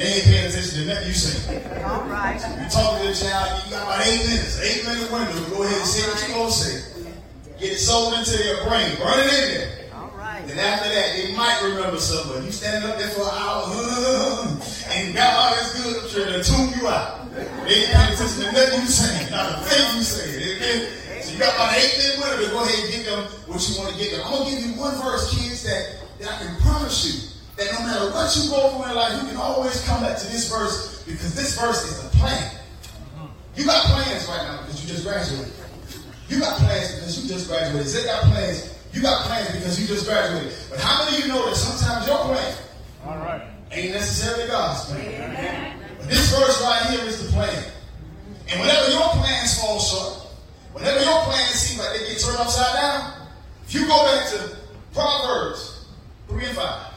They ain't paying attention to nothing you say. All right. You talking to the child, you got about eight minutes, eight minute window. Go ahead and say what you gonna say. Get it sold into their brain. Burn it in there. All right. And after that, they might remember something. You standing up there for an hour, and God is good, I'm sure they'll tune you out. They ain't paying attention to nothing you saying, not a thing you say. Amen. So you got about eight minutes window to go ahead and get them what you want to get them. I'm gonna give you one verse, kids, that, that I can promise you that no matter what you go through in life, you can always come back to this verse because this verse is a plan. You got plans right now because you just graduated. You got plans because you just graduated. Zay got plans. You got plans because you just graduated. But how many of you know that sometimes your plan All right. ain't necessarily God's plan? But this verse right here is the plan. And whenever your plans fall short, whenever your plans seem like they get turned upside down, if you go back to Proverbs 3 and 5,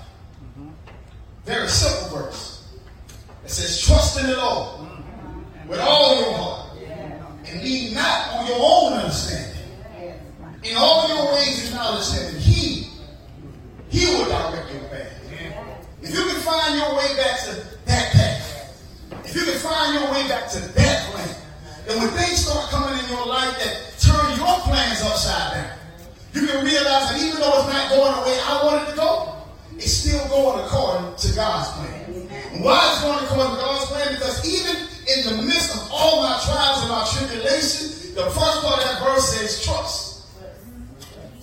very simple verse. It says, Trust in the Lord with all your heart and lean not on your own understanding. In all your ways acknowledge him, and he, he will direct your path. If you can find your way back to that path, if you can find your way back to that plan, then when things start coming in your life that turn your plans upside down, you can realize that even though it's not going the way I want it to go, it's still going according to God's plan. And why it's going according to God's plan? Because even in the midst of all my trials and my tribulation, the first part of that verse says trust.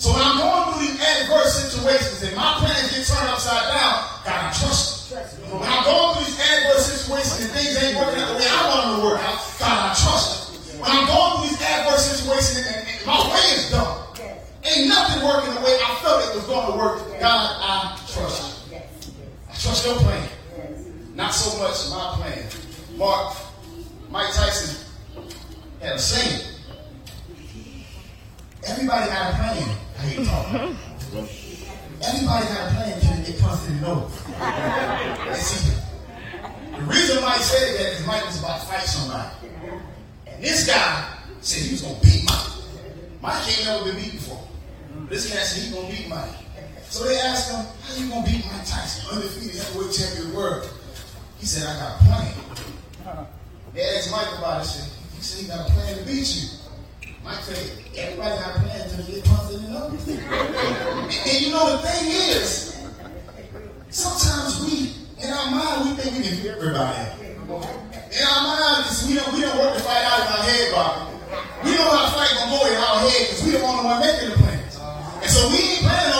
So when I'm going through these adverse situations and my plans get turned upside down, God, I trust you. When I'm going through these adverse situations and things ain't working out the way I want them to work out, God, I trust you. When I'm going through these adverse situations and, and my way is done, ain't nothing working the way I felt it was going to work, God, I trust you. I trust your plan. Not so much my plan. Mark, Mike Tyson had a saying. Everybody got a plan. I hate talking. Everybody got a plan until get punched in the see, the reason Mike said that is Mike was about to fight somebody. And this guy said he was going to beat Mike. Mike ain't never been beat before. This guy said he's going to beat Mike. So they asked him, how you going to beat Mike Tyson, undefeated heavyweight champion of the world? He said, I got a plan. Uh-huh. They asked Mike about it. Said, he said he got a plan to beat you. Mike said, everybody got a plan until they get punched in the nose. and, you know the thing is, sometimes we, in our mind, we think we can beat everybody. In our mind, we don't, we don't work the fight out in our head, Bobby. We know how the fight gonna go in our head because we don't want the only one making the plans. And so we ain't planning on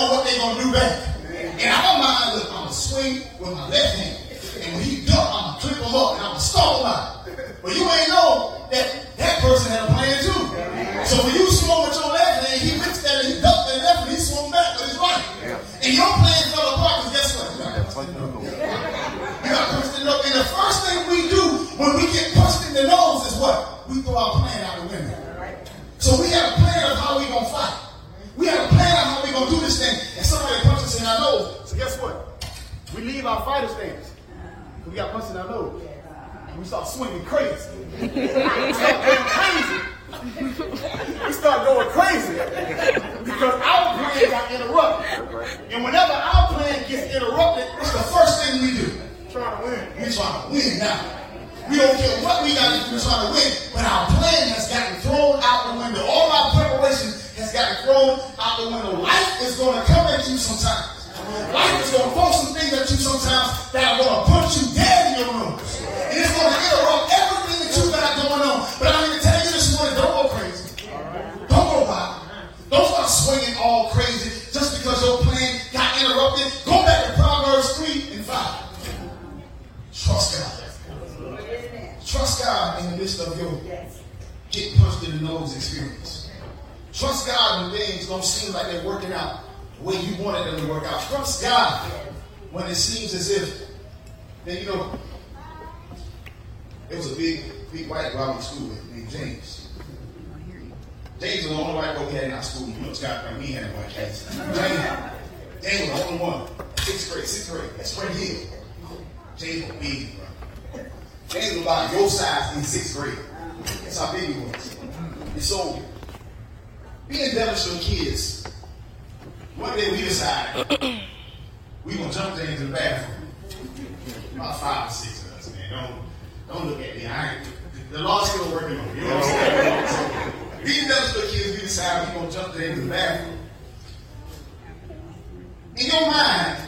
gonna do back. In our mind, look, I'm gonna swing with my left hand. And when he duck, I'm gonna clip him up and I'm gonna stomp him. But you ain't know that that person had a plan too. So when you swung with your left hand, he reached that and he ducked that left and he swung back with his right. And your plan fell apart because guess what? You got punched in the nose. And the first thing we do when we get punched in the nose is what? We throw our plan out the window. So we have a plan of how. We We leave our fighter stance. Uh-huh. We got punched in our nose. And we start swinging crazy. we start going crazy. we start going crazy. Because our plan got interrupted. And whenever our plan gets interrupted, it's the first thing we do. Trying to win. We're trying to win now. We don't care what we got to do trying to win, but our plan has gotten thrown out the window. All our preparation has gotten thrown out the window. Life is going to come at you sometimes. Life is going to throw some things at you sometimes that are going to put you dead in your rooms. And it's going to interrupt everything that you got going on. But I'm going to tell you this morning, don't go crazy. Don't go wild. Don't start swinging all crazy just because your plan got interrupted. Go back to Proverbs 3 and 5. Trust God. Trust God in the midst of your get punched in the nose experience. Trust God when things don't seem like they're working out way you wanted them to work out. Trust God when it seems as if, then you know, it was a big, big white guy I went to school named James. James was the only white boy we had in our school. You know, Scott, I mean, had a white case. James, James was the only one. Sixth grade, sixth grade, at Spring Hill. James was big, bro. James was about your size in sixth grade. That's how big he was. And so, being Devonshire kids, one day we decided we gonna jump things in the bathroom. About five or six of us. man. Don't don't look at me. I ain't, the law's still working on me. You know what I'm saying? So, these little kids, we decide we're gonna jump things in the bathroom. In your mind,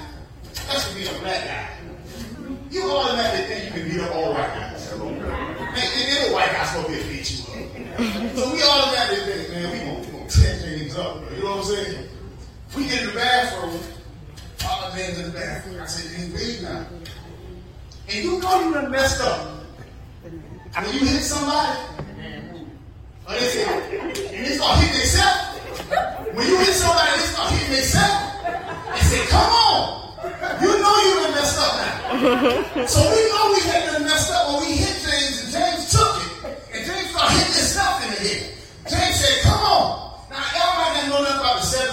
that's being a black guy. You automatically think you can beat up all white guys. And, and then a white guy's supposed to beat you up. So we automatically think, man, we gonna, we gonna tear things up. You know what I'm saying? We get in the bathroom, all the men's in the bathroom. I said, ain't wait now. And you know you done messed up. When you hit somebody, or they say, and they start hitting themselves. When you hit somebody, they start hitting themselves. They say, come on. You know you done messed up now. so we know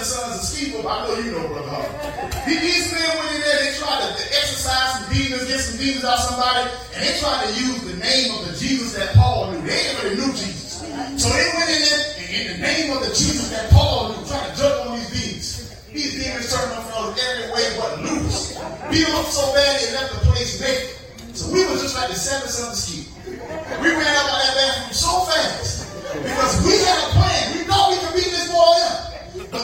sons of but I know you know, brother. Huh? These men went in there, they tried to exercise some demons, get some demons out of somebody, and they tried to use the name of the Jesus that Paul knew. They ain't really knew Jesus. So they went in there, and in the name of the Jesus that Paul knew, trying to jump on these demons. These demons turned them from every way but loose. Beat them up so bad they left the place naked. So we were just like the seven sons of Sceva. We ran out of that bathroom so fast because we had a plan.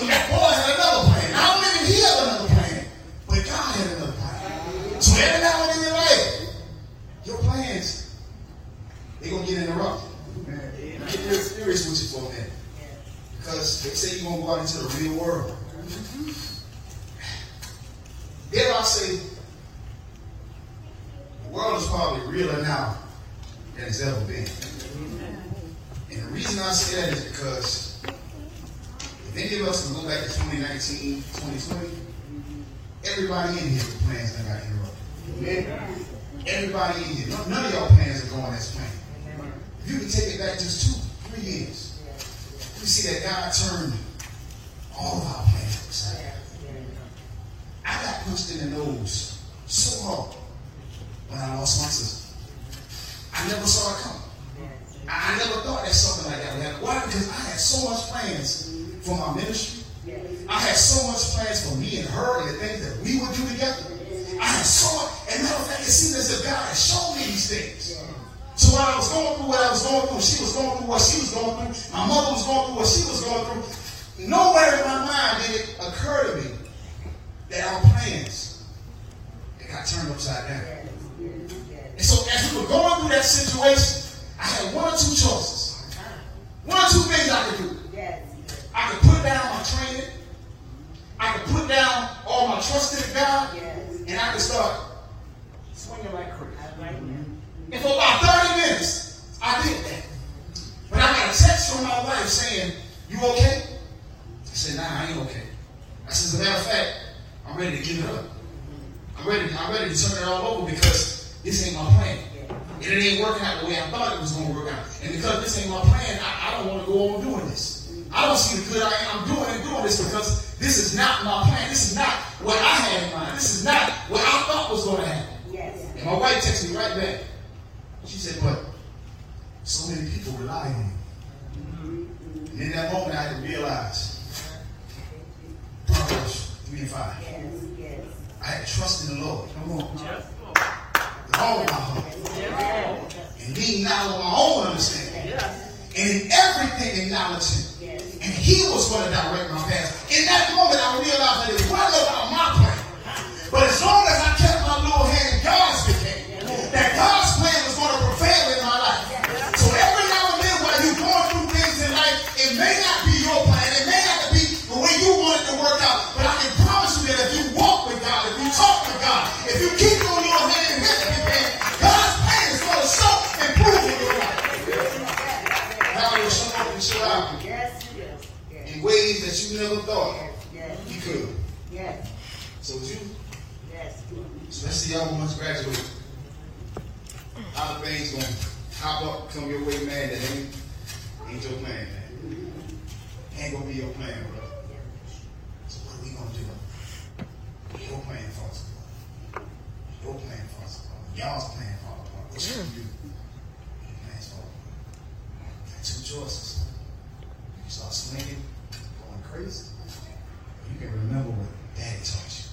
That boy had another plan. Not only did he have another plan, but God had another plan. So every now and then in your life, your plans, they're going to get interrupted. Get real serious with you for a minute. Because they say you're going to go out into the real world. Dare I say, the world is probably realer now than it's ever been. And the reason I say that is because any of us can go back to 2019, 2020, everybody in here with plans that got interrupted. Everybody in here, none of y'all plans are going as planned. If you can take it back just two, three years, you see that God turned all of our plans upside down. I got punched in the nose so hard when I lost my sister. I never saw it coming. I never thought that something like that would happen. Why? Because I had so much plans for my ministry. I had so much plans for me and her and the things that we would do together. I had so much, and matter of fact, it seemed as if God had shown me these things. So while I was going through what I was going through, she was going through what she was going through, my mother was going through what she was going through. Nowhere in my mind did it occur to me that our plans they got turned upside down. And so as we were going through that situation, I had one or two choices. One or two things I could do. I could put down my training. I could put down all my trust in God. And I could start swinging like crazy. And for about 30 minutes, I did that. But I got a text from my wife saying, You okay? I said, Nah, I ain't okay. I said, As a matter of fact, I'm ready to give it up. I'm ready, I'm ready to turn it all over because this ain't my plan. And it ain't working out the way I thought it was going to work out. And because this ain't my plan, I, I don't want to go on doing this. I don't see the good I am doing and doing this because this is not my plan. This is not what I had in mind. This is not what I thought was going to happen. Yes. And my wife texted me right back. She said, but so many people rely on you. And in that moment, I had to realize Proverbs 3 and 5. Yes, yes. I had to trust in the Lord. Come on. Yes. With all my heart. And lean not on my own understanding. And in everything acknowledge Him. And He was going to direct my path. In that moment, I realized that it wasn't about my plan. But as long as I kept my little hand in God's became, that God's plan was going to prevail in my life. So every now and then, while you're going through things in life, it may not be your plan. It may not be the way you want it to work out. But I can promise you that if you walk with God, if you talk with God, if you keep in ways that you never thought you could. So as you so let's see y'all once graduate. How things gonna hop up, come your way, man, that ain't, ain't your plan, man. Ain't gonna be your plan, bro. So what are we gonna do? Your plan falls apart. Your plan falls apart. Y'all's plan falls apart. What you gonna do? Your plans fall apart. Got two choices. You start swinging, You can remember what daddy taught you.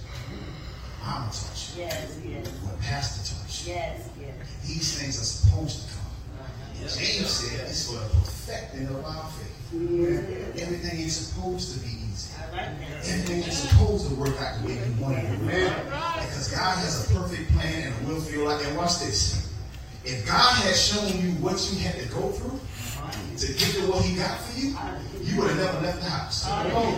Mama taught you. Yes, yes. What pastor taught you. Yes, yes. These things are supposed to come. Uh-huh. James said it's for the perfecting of our faith. Mm-hmm. Everything is supposed to be easy. Everything is supposed to work out the way you want it to work. Because God has a perfect plan and a will feel like, and watch this. If God had shown you what you had to go through to get to what He got for you, you would have never left the house.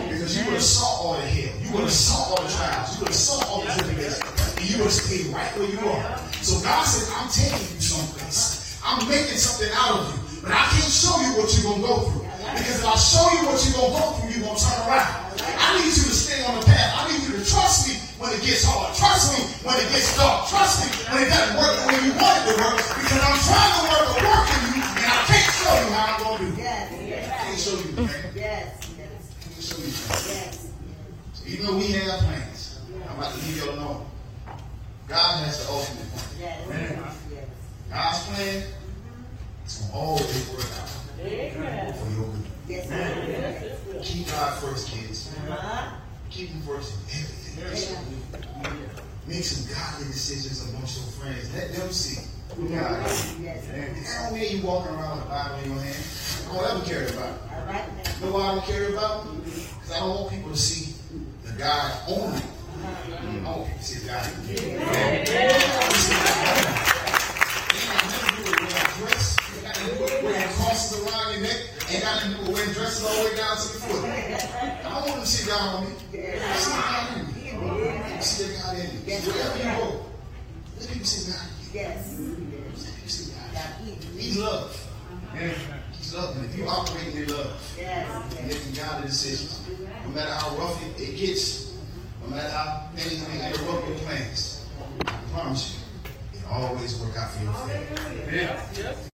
Because you would have saw all the hell. You would have saw all the trials. You would have saw all the tribulations. And you would have stayed right where you are. So God said, I'm taking you someplace. I'm making something out of you. But I can't show you what you're going to go through. Because if I show you what you're going to go through, you're going to turn around. I need you to stay on the path. I need you to trust me when it gets hard. Trust me when it gets dark. Trust me when it doesn't work the way you want it to work. Because I'm trying to work a work in you, show you how I'm going to do. Yes, yes. can't show you. Yes, yes. Can't show you. Yes. So Even though we have plans, I'm about to leave you alone. God has the ultimate plan. Yes, yes, yes. God's plan is going to always work out for your good. Yes, yes. Keep God first, kids. Uh-huh. Keep Him first in everything. Make some godly decisions amongst your friends. Let them see. Yes. That don't mean you walking around with a Bible in your hand. I don't ever care about it. You know why I don't care about it? Because I don't want people to see the God only. I want people to see the God wearing a dress. Ain't got to do with wearing dresses all the way down to the foot. I want to see God on me. See God in me. See God in me. Wherever you go, let people see God. Yes. Let people see God in you. Yes. He's love. He's love. And if you operate in love, Yes. making godly decisions, no matter how rough it, it gets, no matter how things may interrupt your plans, I promise you, it always work out for your favor.